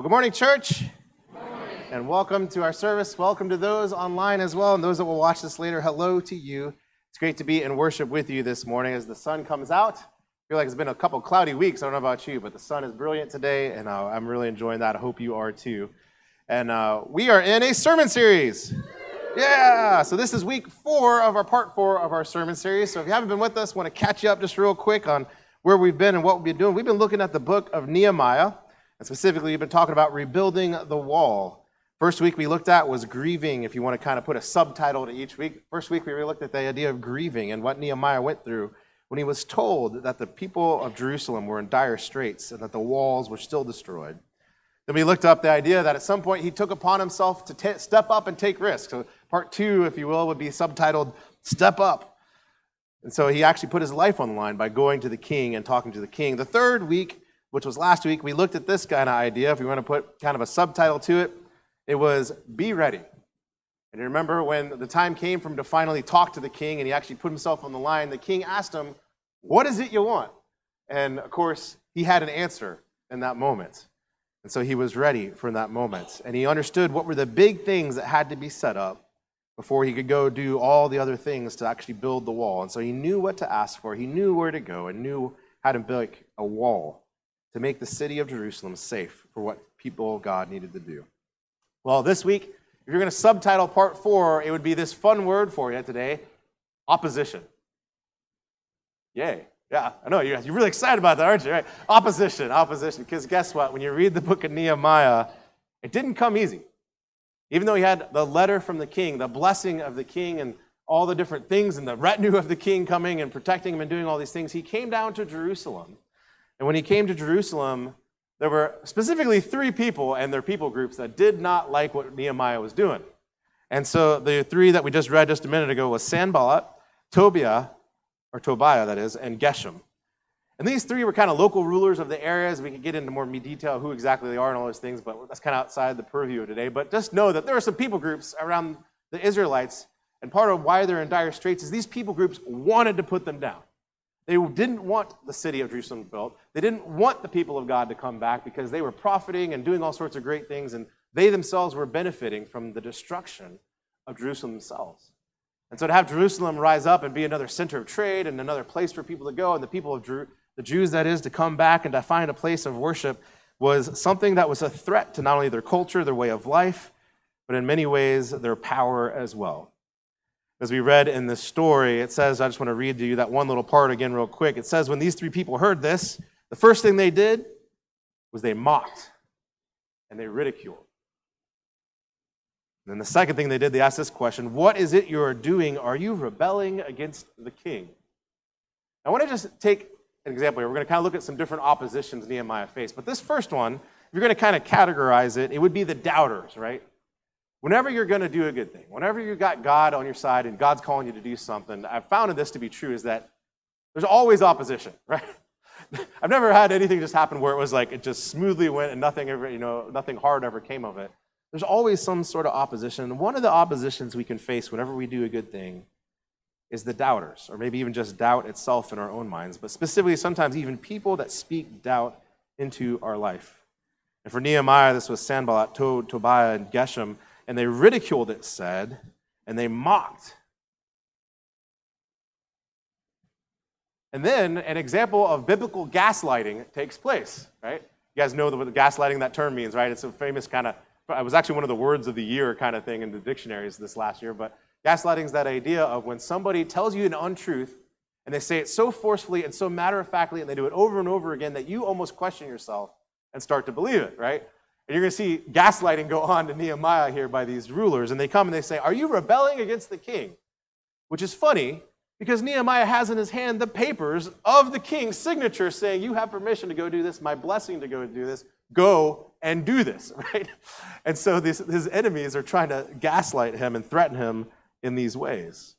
Well, good morning, church. And welcome to our service. Welcome to those online as well, and those that will watch this later. Hello to you. It's great to be in worship with you this morning as the sun comes out. I feel like it's been a couple cloudy weeks. I don't know about you, but the sun is brilliant today, and uh, I'm really enjoying that. I hope you are too. And uh, we are in a sermon series. Yeah, so this is week four of our part four of our sermon series. So if you haven't been with us, want to catch you up just real quick on where we've been and what we've been doing. We've been looking at the book of Nehemiah, and specifically, we've been talking about rebuilding the wall. First week we looked at was grieving, if you want to kind of put a subtitle to each week. First week we really looked at the idea of grieving and what Nehemiah went through when he was told that the people of Jerusalem were in dire straits and that the walls were still destroyed. Then we looked up the idea that at some point he took upon himself to t- step up and take risks. So part two, if you will, would be subtitled Step Up. And so he actually put his life on the line by going to the king and talking to the king. The third week, which was last week, we looked at this kind of idea, if you want to put kind of a subtitle to it. It was be ready. And you remember when the time came for him to finally talk to the king and he actually put himself on the line, the king asked him, What is it you want? And of course, he had an answer in that moment. And so he was ready for that moment. And he understood what were the big things that had to be set up before he could go do all the other things to actually build the wall. And so he knew what to ask for, he knew where to go, and knew how to build a wall to make the city of Jerusalem safe for what people God needed to do. Well, this week, if you're going to subtitle part four, it would be this fun word for you today opposition. Yay. Yeah, I know. You're, you're really excited about that, aren't you? Right? Opposition, opposition. Because guess what? When you read the book of Nehemiah, it didn't come easy. Even though he had the letter from the king, the blessing of the king, and all the different things, and the retinue of the king coming and protecting him and doing all these things, he came down to Jerusalem. And when he came to Jerusalem, there were specifically three people and their people groups that did not like what Nehemiah was doing. And so the three that we just read just a minute ago was Sanballat, Tobiah, or Tobiah, that is, and Geshem. And these three were kind of local rulers of the areas. We could get into more detail who exactly they are and all those things, but that's kind of outside the purview of today. But just know that there are some people groups around the Israelites, and part of why they're in dire straits is these people groups wanted to put them down. They didn't want the city of Jerusalem built. They didn't want the people of God to come back because they were profiting and doing all sorts of great things, and they themselves were benefiting from the destruction of Jerusalem themselves. And so to have Jerusalem rise up and be another center of trade and another place for people to go, and the people of Jerusalem, the Jews, that is, to come back and to find a place of worship was something that was a threat to not only their culture, their way of life, but in many ways their power as well. As we read in the story, it says, I just want to read to you that one little part again, real quick. It says, When these three people heard this, the first thing they did was they mocked and they ridiculed. And then the second thing they did, they asked this question What is it you're doing? Are you rebelling against the king? I want to just take an example here. We're going to kind of look at some different oppositions Nehemiah faced. But this first one, if you're going to kind of categorize it, it would be the doubters, right? Whenever you're going to do a good thing, whenever you've got God on your side and God's calling you to do something, I've found this to be true is that there's always opposition, right? I've never had anything just happen where it was like it just smoothly went and nothing ever, you know, nothing hard ever came of it. There's always some sort of opposition. One of the oppositions we can face whenever we do a good thing is the doubters, or maybe even just doubt itself in our own minds, but specifically sometimes even people that speak doubt into our life. And for Nehemiah, this was Sanballat, Tobiah, and Geshem and they ridiculed it, said, and they mocked. And then an example of biblical gaslighting takes place, right? You guys know what gaslighting that term means, right? It's a famous kind of, it was actually one of the words of the year kind of thing in the dictionaries this last year. But gaslighting is that idea of when somebody tells you an untruth and they say it so forcefully and so matter of factly and they do it over and over again that you almost question yourself and start to believe it, right? And you're going to see gaslighting go on to Nehemiah here by these rulers. And they come and they say, Are you rebelling against the king? Which is funny because Nehemiah has in his hand the papers of the king's signature saying, You have permission to go do this, my blessing to go do this. Go and do this, right? And so this, his enemies are trying to gaslight him and threaten him in these ways.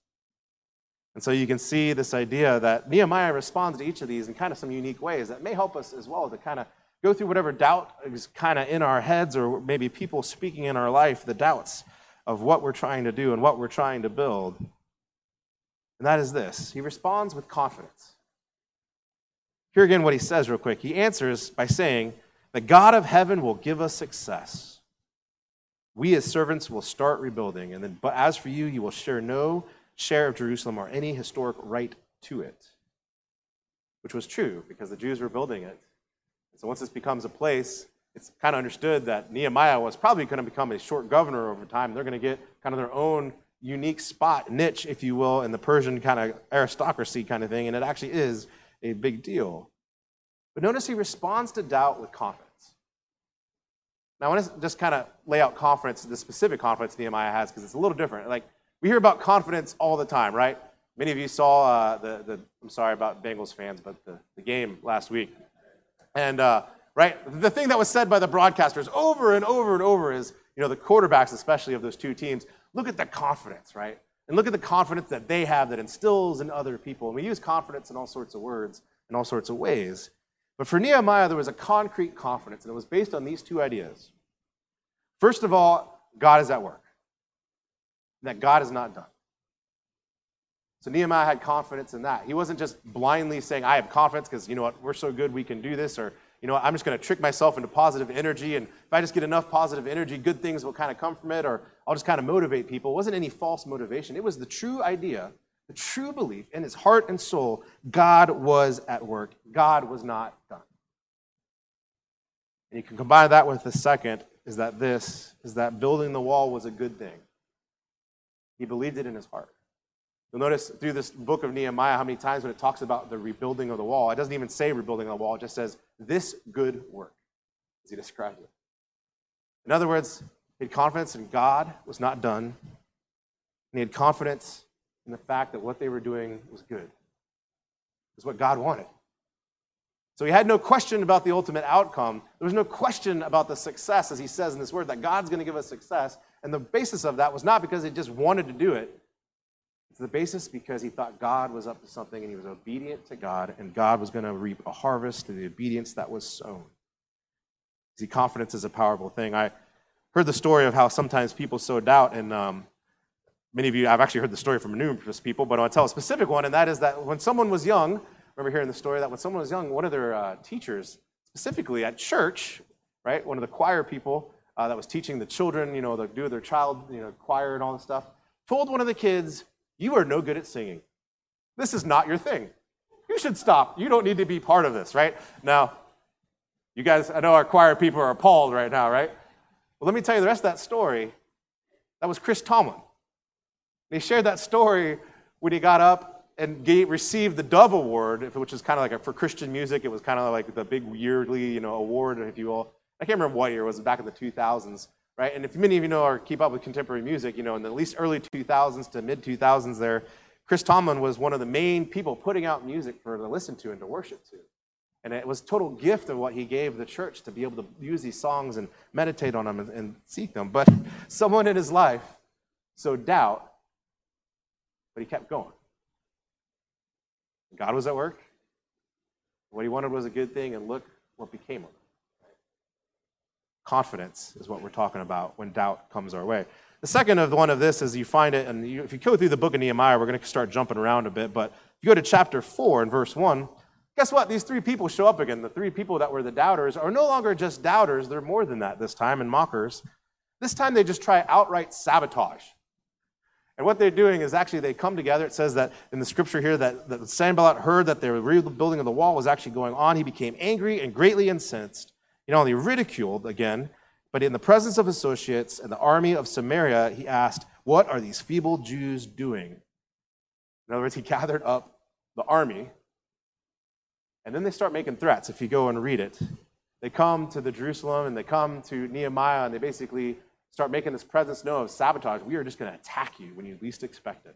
And so you can see this idea that Nehemiah responds to each of these in kind of some unique ways that may help us as well to kind of go through whatever doubt is kind of in our heads or maybe people speaking in our life, the doubts of what we're trying to do and what we're trying to build. And that is this He responds with confidence. Here again, what he says, real quick. He answers by saying, The God of heaven will give us success. We as servants will start rebuilding, and then, but as for you, you will share no share of Jerusalem or any historic right to it. Which was true because the Jews were building it. So once this becomes a place, it's kind of understood that Nehemiah was probably going to become a short governor over time. They're going to get kind of their own unique spot, niche, if you will, in the Persian kind of aristocracy kind of thing, and it actually is a big deal. But notice he responds to doubt with confidence. Now, I want to just kind of lay out confidence, the specific confidence Nehemiah has, because it's a little different. Like, we hear about confidence all the time, right? Many of you saw uh, the, the, I'm sorry about Bengals fans, but the, the game last week. And, uh, right, the thing that was said by the broadcasters over and over and over is, you know, the quarterbacks, especially of those two teams, look at the confidence, right? And look at the confidence that they have that instills in other people. And we use confidence in all sorts of words, in all sorts of ways. But for Nehemiah, there was a concrete confidence, and it was based on these two ideas. First of all, God is at work, that God is not done. So Nehemiah had confidence in that. He wasn't just blindly saying, I have confidence because, you know what, we're so good we can do this, or, you know what, I'm just going to trick myself into positive energy, and if I just get enough positive energy, good things will kind of come from it, or I'll just kind of motivate people. It wasn't any false motivation. It was the true idea, the true belief in his heart and soul God was at work, God was not done. And you can combine that with the second is that this, is that building the wall was a good thing. He believed it in his heart. You'll notice through this book of Nehemiah how many times when it talks about the rebuilding of the wall, it doesn't even say rebuilding of the wall, it just says, this good work, as he describes it. In other words, he had confidence in God was not done, and he had confidence in the fact that what they were doing was good. It was what God wanted. So he had no question about the ultimate outcome. There was no question about the success, as he says in this word, that God's going to give us success. And the basis of that was not because he just wanted to do it, the basis because he thought God was up to something and he was obedient to God, and God was going to reap a harvest to the obedience that was sown. See, confidence is a powerful thing. I heard the story of how sometimes people sow doubt, and um, many of you, I've actually heard the story from numerous people, but I'll tell a specific one, and that is that when someone was young, remember hearing the story that when someone was young, one of their uh, teachers, specifically at church, right, one of the choir people uh, that was teaching the children, you know, the do their child, you know, choir and all this stuff, told one of the kids, you are no good at singing. This is not your thing. You should stop. You don't need to be part of this, right? Now, you guys, I know our choir people are appalled right now, right? Well, let me tell you the rest of that story. That was Chris Tomlin. he shared that story when he got up and gave, received the Dove Award, which is kind of like a, for Christian music. It was kind of like the big yearly, you know, award, if you will. I can't remember what year it was. Back in the 2000s right? And if many of you know or keep up with contemporary music, you know, in the at least early 2000s to mid 2000s there, Chris Tomlin was one of the main people putting out music for to listen to and to worship to. And it was total gift of what he gave the church to be able to use these songs and meditate on them and, and seek them. But someone in his life sowed doubt, but he kept going. God was at work. What he wanted was a good thing, and look what became of it. Confidence is what we're talking about when doubt comes our way. The second of one of this is you find it, and you, if you go through the book of Nehemiah, we're going to start jumping around a bit, but if you go to chapter 4 and verse 1, guess what? These three people show up again. The three people that were the doubters are no longer just doubters, they're more than that this time, and mockers. This time they just try outright sabotage. And what they're doing is actually they come together. It says that in the scripture here that, that Sanballat heard that the rebuilding of the wall was actually going on. He became angry and greatly incensed. He not only ridiculed again, but in the presence of associates and the army of Samaria, he asked, What are these feeble Jews doing? In other words, he gathered up the army, and then they start making threats. If you go and read it, they come to the Jerusalem and they come to Nehemiah, and they basically start making this presence known of sabotage. We are just going to attack you when you least expect it.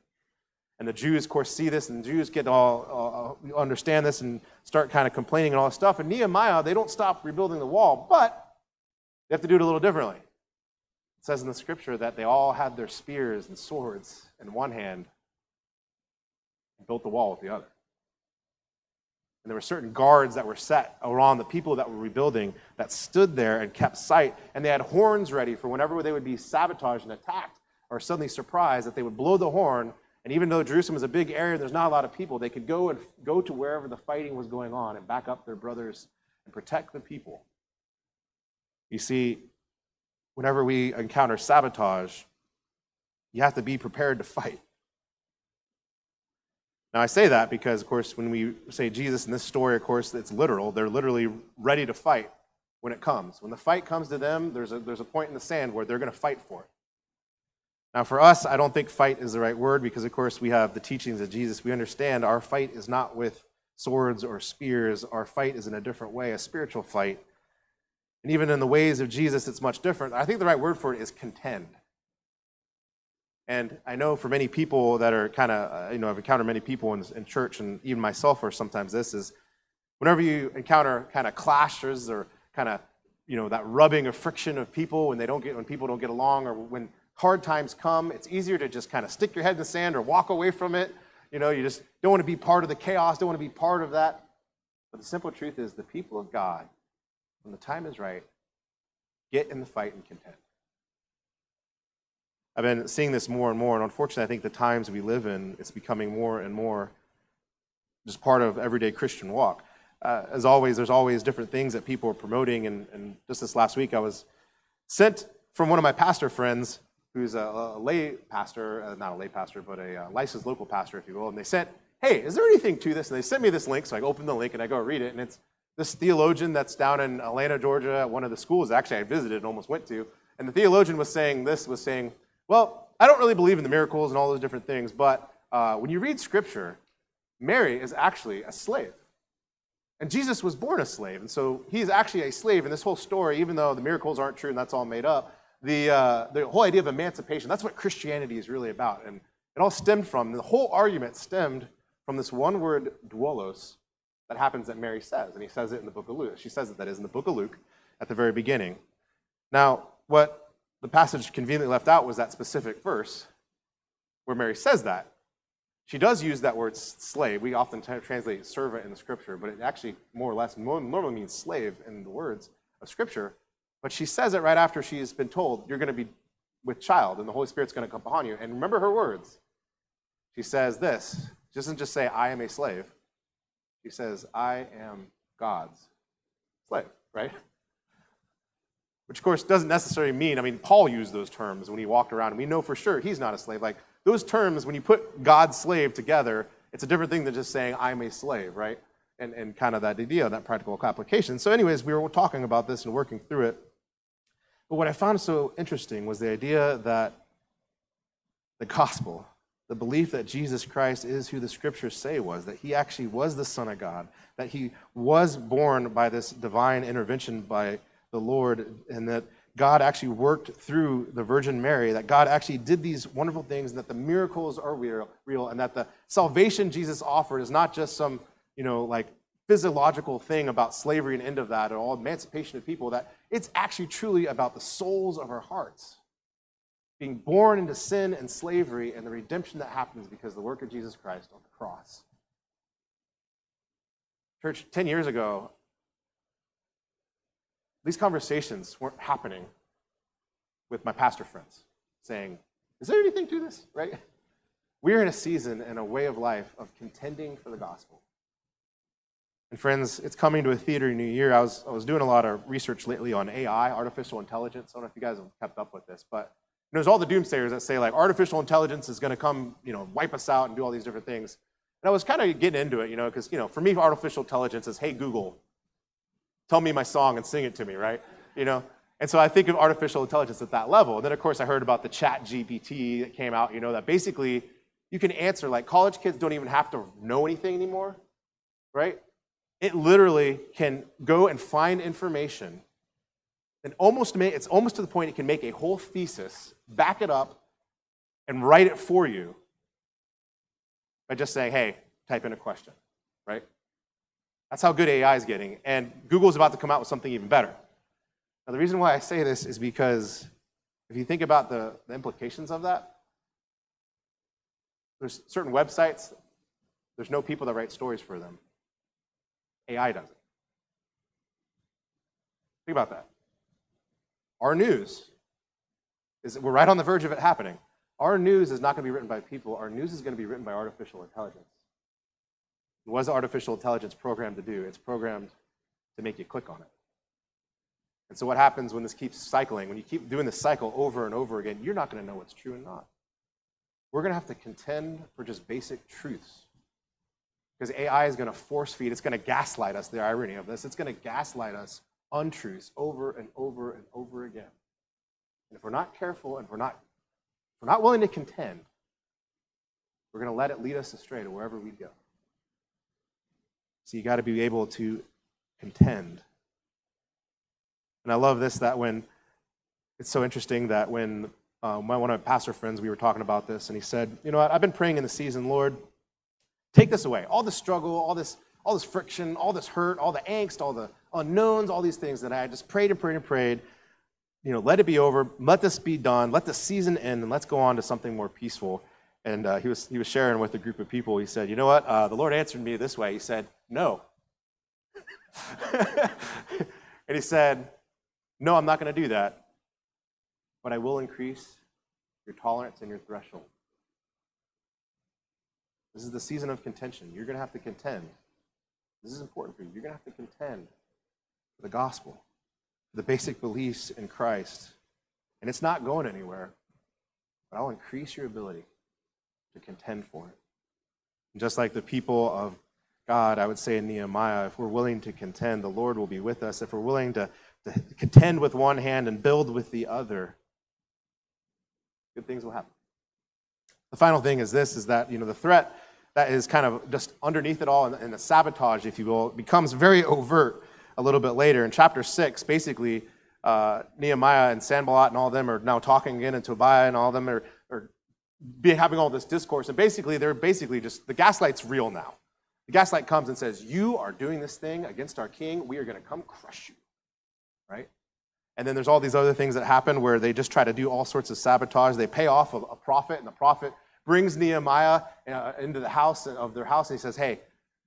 And the Jews, of course, see this, and the Jews get all uh, understand this and start kind of complaining and all this stuff. And Nehemiah, they don't stop rebuilding the wall, but they have to do it a little differently. It says in the scripture that they all had their spears and swords in one hand and built the wall with the other. And there were certain guards that were set around the people that were rebuilding that stood there and kept sight. And they had horns ready for whenever they would be sabotaged and attacked or suddenly surprised, that they would blow the horn and even though Jerusalem is a big area, and there's not a lot of people, they could go and go to wherever the fighting was going on and back up their brothers and protect the people. You see, whenever we encounter sabotage, you have to be prepared to fight. Now, I say that because, of course, when we say Jesus in this story, of course, it's literal. They're literally ready to fight when it comes. When the fight comes to them, there's a, there's a point in the sand where they're going to fight for it. Now, for us, I don't think fight is the right word because, of course, we have the teachings of Jesus. We understand our fight is not with swords or spears, our fight is in a different way, a spiritual fight. And even in the ways of Jesus, it's much different. I think the right word for it is contend. And I know for many people that are kind of, uh, you know, I've encountered many people in, in church, and even myself, or sometimes this is whenever you encounter kind of clashes or kind of, you know, that rubbing or friction of people when they don't get, when people don't get along, or when hard times come, it's easier to just kind of stick your head in the sand or walk away from it. You know, you just don't want to be part of the chaos, don't want to be part of that. But the simple truth is, the people of God, when the time is right, get in the fight and contend. I've been seeing this more and more, and unfortunately, I think the times we live in, it's becoming more and more just part of everyday Christian walk. Uh, as always, there's always different things that people are promoting, and, and just this last week, I was sent from one of my pastor friends who's a, a lay pastor, uh, not a lay pastor, but a uh, licensed local pastor, if you will. And they said, Hey, is there anything to this? And they sent me this link. So I open the link and I go read it. And it's this theologian that's down in Atlanta, Georgia, at one of the schools actually I visited and almost went to. And the theologian was saying this, was saying, Well, I don't really believe in the miracles and all those different things, but uh, when you read scripture, Mary is actually a slave. And Jesus was born a slave. And so he's actually a slave in this whole story, even though the miracles aren't true and that's all made up the, uh, the whole idea of emancipation, that's what Christianity is really about. And it all stemmed from, the whole argument stemmed from this one word, doulos, that happens that Mary says. And he says it in the book of Luke. She says it, that is, in the book of Luke at the very beginning. Now, what the passage conveniently left out was that specific verse where Mary says that. She does use that word slave. We often translate servant in the scripture, but it actually more or less normally means slave in the words of scripture. But she says it right after she's been told, You're going to be with child, and the Holy Spirit's going to come upon you. And remember her words. She says this. She doesn't just say, I am a slave. She says, I am God's slave, right? Which, of course, doesn't necessarily mean, I mean, Paul used those terms when he walked around, and we know for sure he's not a slave. Like, those terms, when you put God's slave together, it's a different thing than just saying, I'm a slave, right? And, and kind of that idea, that practical application. So, anyways, we were talking about this and working through it. But what I found so interesting was the idea that the gospel, the belief that Jesus Christ is who the scriptures say was, that he actually was the Son of God, that he was born by this divine intervention by the Lord, and that God actually worked through the Virgin Mary, that God actually did these wonderful things, and that the miracles are real, real and that the salvation Jesus offered is not just some, you know, like physiological thing about slavery and end of that, and all emancipation of people, that it's actually truly about the souls of our hearts being born into sin and slavery and the redemption that happens because of the work of Jesus Christ on the cross. Church, 10 years ago, these conversations weren't happening with my pastor friends saying, Is there anything to this? Right? We're in a season and a way of life of contending for the gospel. And friends, it's coming to a theater new year. I was, I was doing a lot of research lately on AI, artificial intelligence. I don't know if you guys have kept up with this, but there's all the doomsayers that say like artificial intelligence is going to come, you know, wipe us out and do all these different things. And I was kind of getting into it, you know, because you know, for me, artificial intelligence is, hey Google, tell me my song and sing it to me, right? You know. And so I think of artificial intelligence at that level. And then of course I heard about the Chat GPT that came out, you know, that basically you can answer like college kids don't even have to know anything anymore, right? It literally can go and find information and almost it's almost to the point it can make a whole thesis, back it up, and write it for you by just saying, hey, type in a question, right? That's how good AI is getting. And Google's about to come out with something even better. Now, the reason why I say this is because if you think about the, the implications of that, there's certain websites, there's no people that write stories for them. AI does it. Think about that. Our news is we're right on the verge of it happening. Our news is not going to be written by people. Our news is going to be written by artificial intelligence. What is artificial intelligence programmed to do? It's programmed to make you click on it. And so, what happens when this keeps cycling? When you keep doing this cycle over and over again, you're not going to know what's true and not. We're going to have to contend for just basic truths. Because AI is going to force feed, it's going to gaslight us, the irony of this. It's going to gaslight us untruths over and over and over again. And if we're not careful and we're not, we're not willing to contend, we're going to let it lead us astray to wherever we go. So you got to be able to contend. And I love this that when it's so interesting that when uh, my, one of my pastor friends, we were talking about this, and he said, You know what? I've been praying in the season, Lord, take this away. All the struggle, all this, all this friction, all this hurt, all the angst, all the unknowns, all these things that I just prayed and prayed and prayed. You know, let it be over. Let this be done. Let the season end, and let's go on to something more peaceful. And uh, he, was, he was sharing with a group of people. He said, You know what? Uh, the Lord answered me this way. He said, No. and he said, No, I'm not going to do that. But I will increase your tolerance and your threshold. This is the season of contention. You're going to have to contend. This is important for you. You're going to have to contend for the gospel, for the basic beliefs in Christ. And it's not going anywhere, but I'll increase your ability to contend for it. And just like the people of God, I would say in Nehemiah, if we're willing to contend, the Lord will be with us. If we're willing to, to contend with one hand and build with the other, good things will happen. The final thing is this is that you know the threat that is kind of just underneath it all and, the sabotage, if you will, becomes very overt a little bit later. In chapter 6, basically, uh, Nehemiah and Sanballat and all of them are now talking again, and Tobiah and all of them are, are be having all this discourse. And basically, they're basically just the gaslight's real now. The gaslight comes and says, You are doing this thing against our king. We are going to come crush you. Right? And then there's all these other things that happen where they just try to do all sorts of sabotage. They pay off a, a prophet, and the prophet brings Nehemiah uh, into the house of their house, and he says, Hey,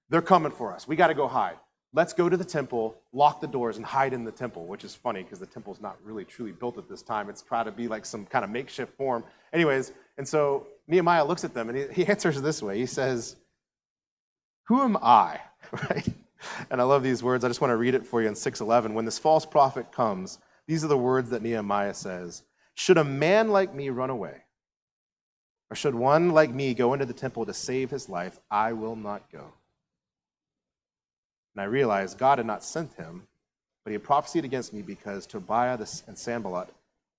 they're coming for us. We got to go hide. Let's go to the temple, lock the doors, and hide in the temple, which is funny because the temple's not really truly built at this time. It's trying to be like some kind of makeshift form. Anyways, and so Nehemiah looks at them and he, he answers this way. He says, Who am I? Right? And I love these words. I just want to read it for you in 611. When this false prophet comes, these are the words that Nehemiah says Should a man like me run away? Or should one like me go into the temple to save his life? I will not go. And I realized God had not sent him, but he had prophesied against me because Tobiah and Sanballat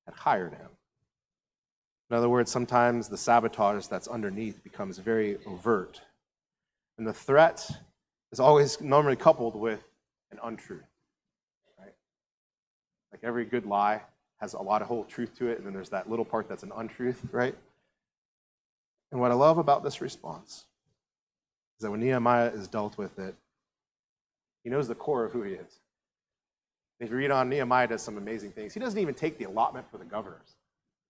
had hired him. In other words, sometimes the sabotage that's underneath becomes very overt. And the threat is always normally coupled with an untruth. Right? Like every good lie has a lot of whole truth to it, and then there's that little part that's an untruth, right? And what I love about this response is that when Nehemiah is dealt with it, he knows the core of who he is. If you read on, Nehemiah does some amazing things. He doesn't even take the allotment for the governors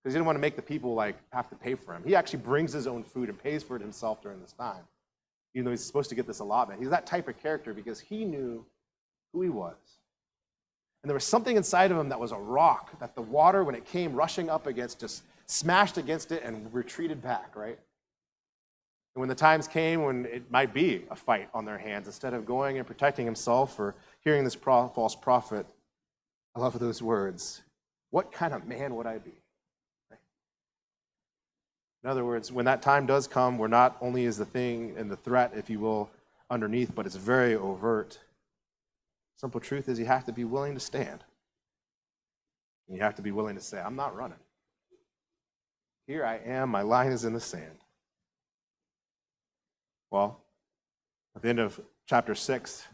because he didn't want to make the people like have to pay for him. He actually brings his own food and pays for it himself during this time, even though he's supposed to get this allotment. He's that type of character because he knew who he was. And there was something inside of him that was a rock that the water, when it came rushing up against, just smashed against it and retreated back, right? And when the times came when it might be a fight on their hands, instead of going and protecting himself or hearing this pro- false prophet, I love those words. What kind of man would I be? In other words, when that time does come, where not only is the thing and the threat, if you will, underneath, but it's very overt. Simple truth is you have to be willing to stand. And you have to be willing to say, I'm not running. Here I am, my line is in the sand. Well, at the end of chapter 6,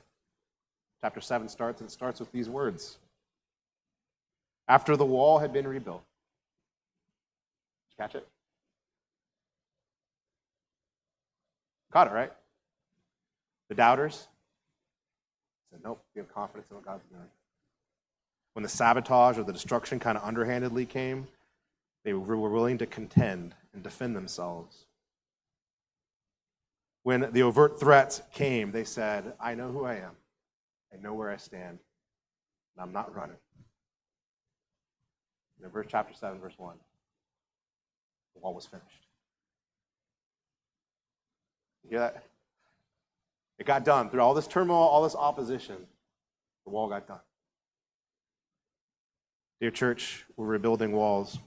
chapter 7 starts, and it starts with these words. After the wall had been rebuilt. Catch it? Caught it, right? The doubters said, Nope, we have confidence in what God's doing. When the sabotage or the destruction kind of underhandedly came, they were willing to contend and defend themselves when the overt threats came, they said, I know who I am. I know where I stand. And I'm not running. In verse chapter 7, verse 1, the wall was finished. You hear that? It got done. Through all this turmoil, all this opposition, the wall got done. Dear church, we're rebuilding walls.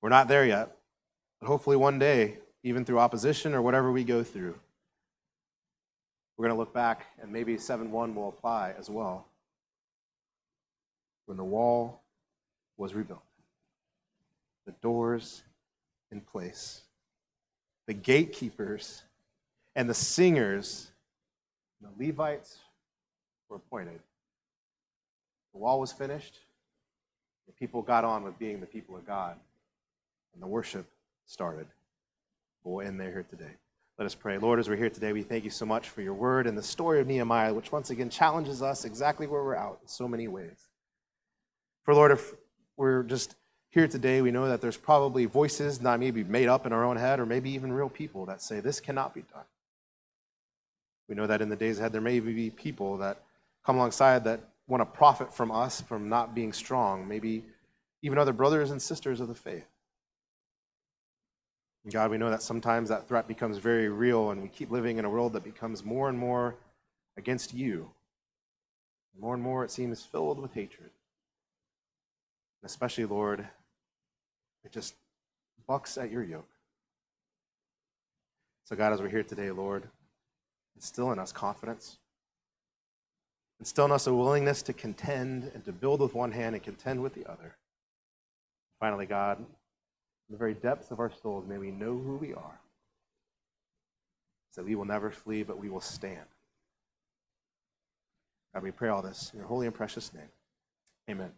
We're not there yet, but hopefully one day, even through opposition or whatever we go through, we're going to look back and maybe 7 1 will apply as well. When the wall was rebuilt, the doors in place, the gatekeepers and the singers, and the Levites were appointed. The wall was finished. The people got on with being the people of God, and the worship started. We'll end there here today. Let us pray. Lord, as we're here today, we thank you so much for your word and the story of Nehemiah, which once again challenges us exactly where we're out in so many ways. For Lord, if we're just here today, we know that there's probably voices not maybe made up in our own head or maybe even real people that say this cannot be done. We know that in the days ahead, there may be people that come alongside that want to profit from us from not being strong, maybe even other brothers and sisters of the faith. God, we know that sometimes that threat becomes very real, and we keep living in a world that becomes more and more against you. More and more, it seems filled with hatred. And especially, Lord, it just bucks at your yoke. So, God, as we're here today, Lord, instill in us confidence, instill in us a willingness to contend and to build with one hand and contend with the other. Finally, God, the very depths of our souls, may we know who we are, so we will never flee, but we will stand. God, we pray all this in your holy and precious name. Amen.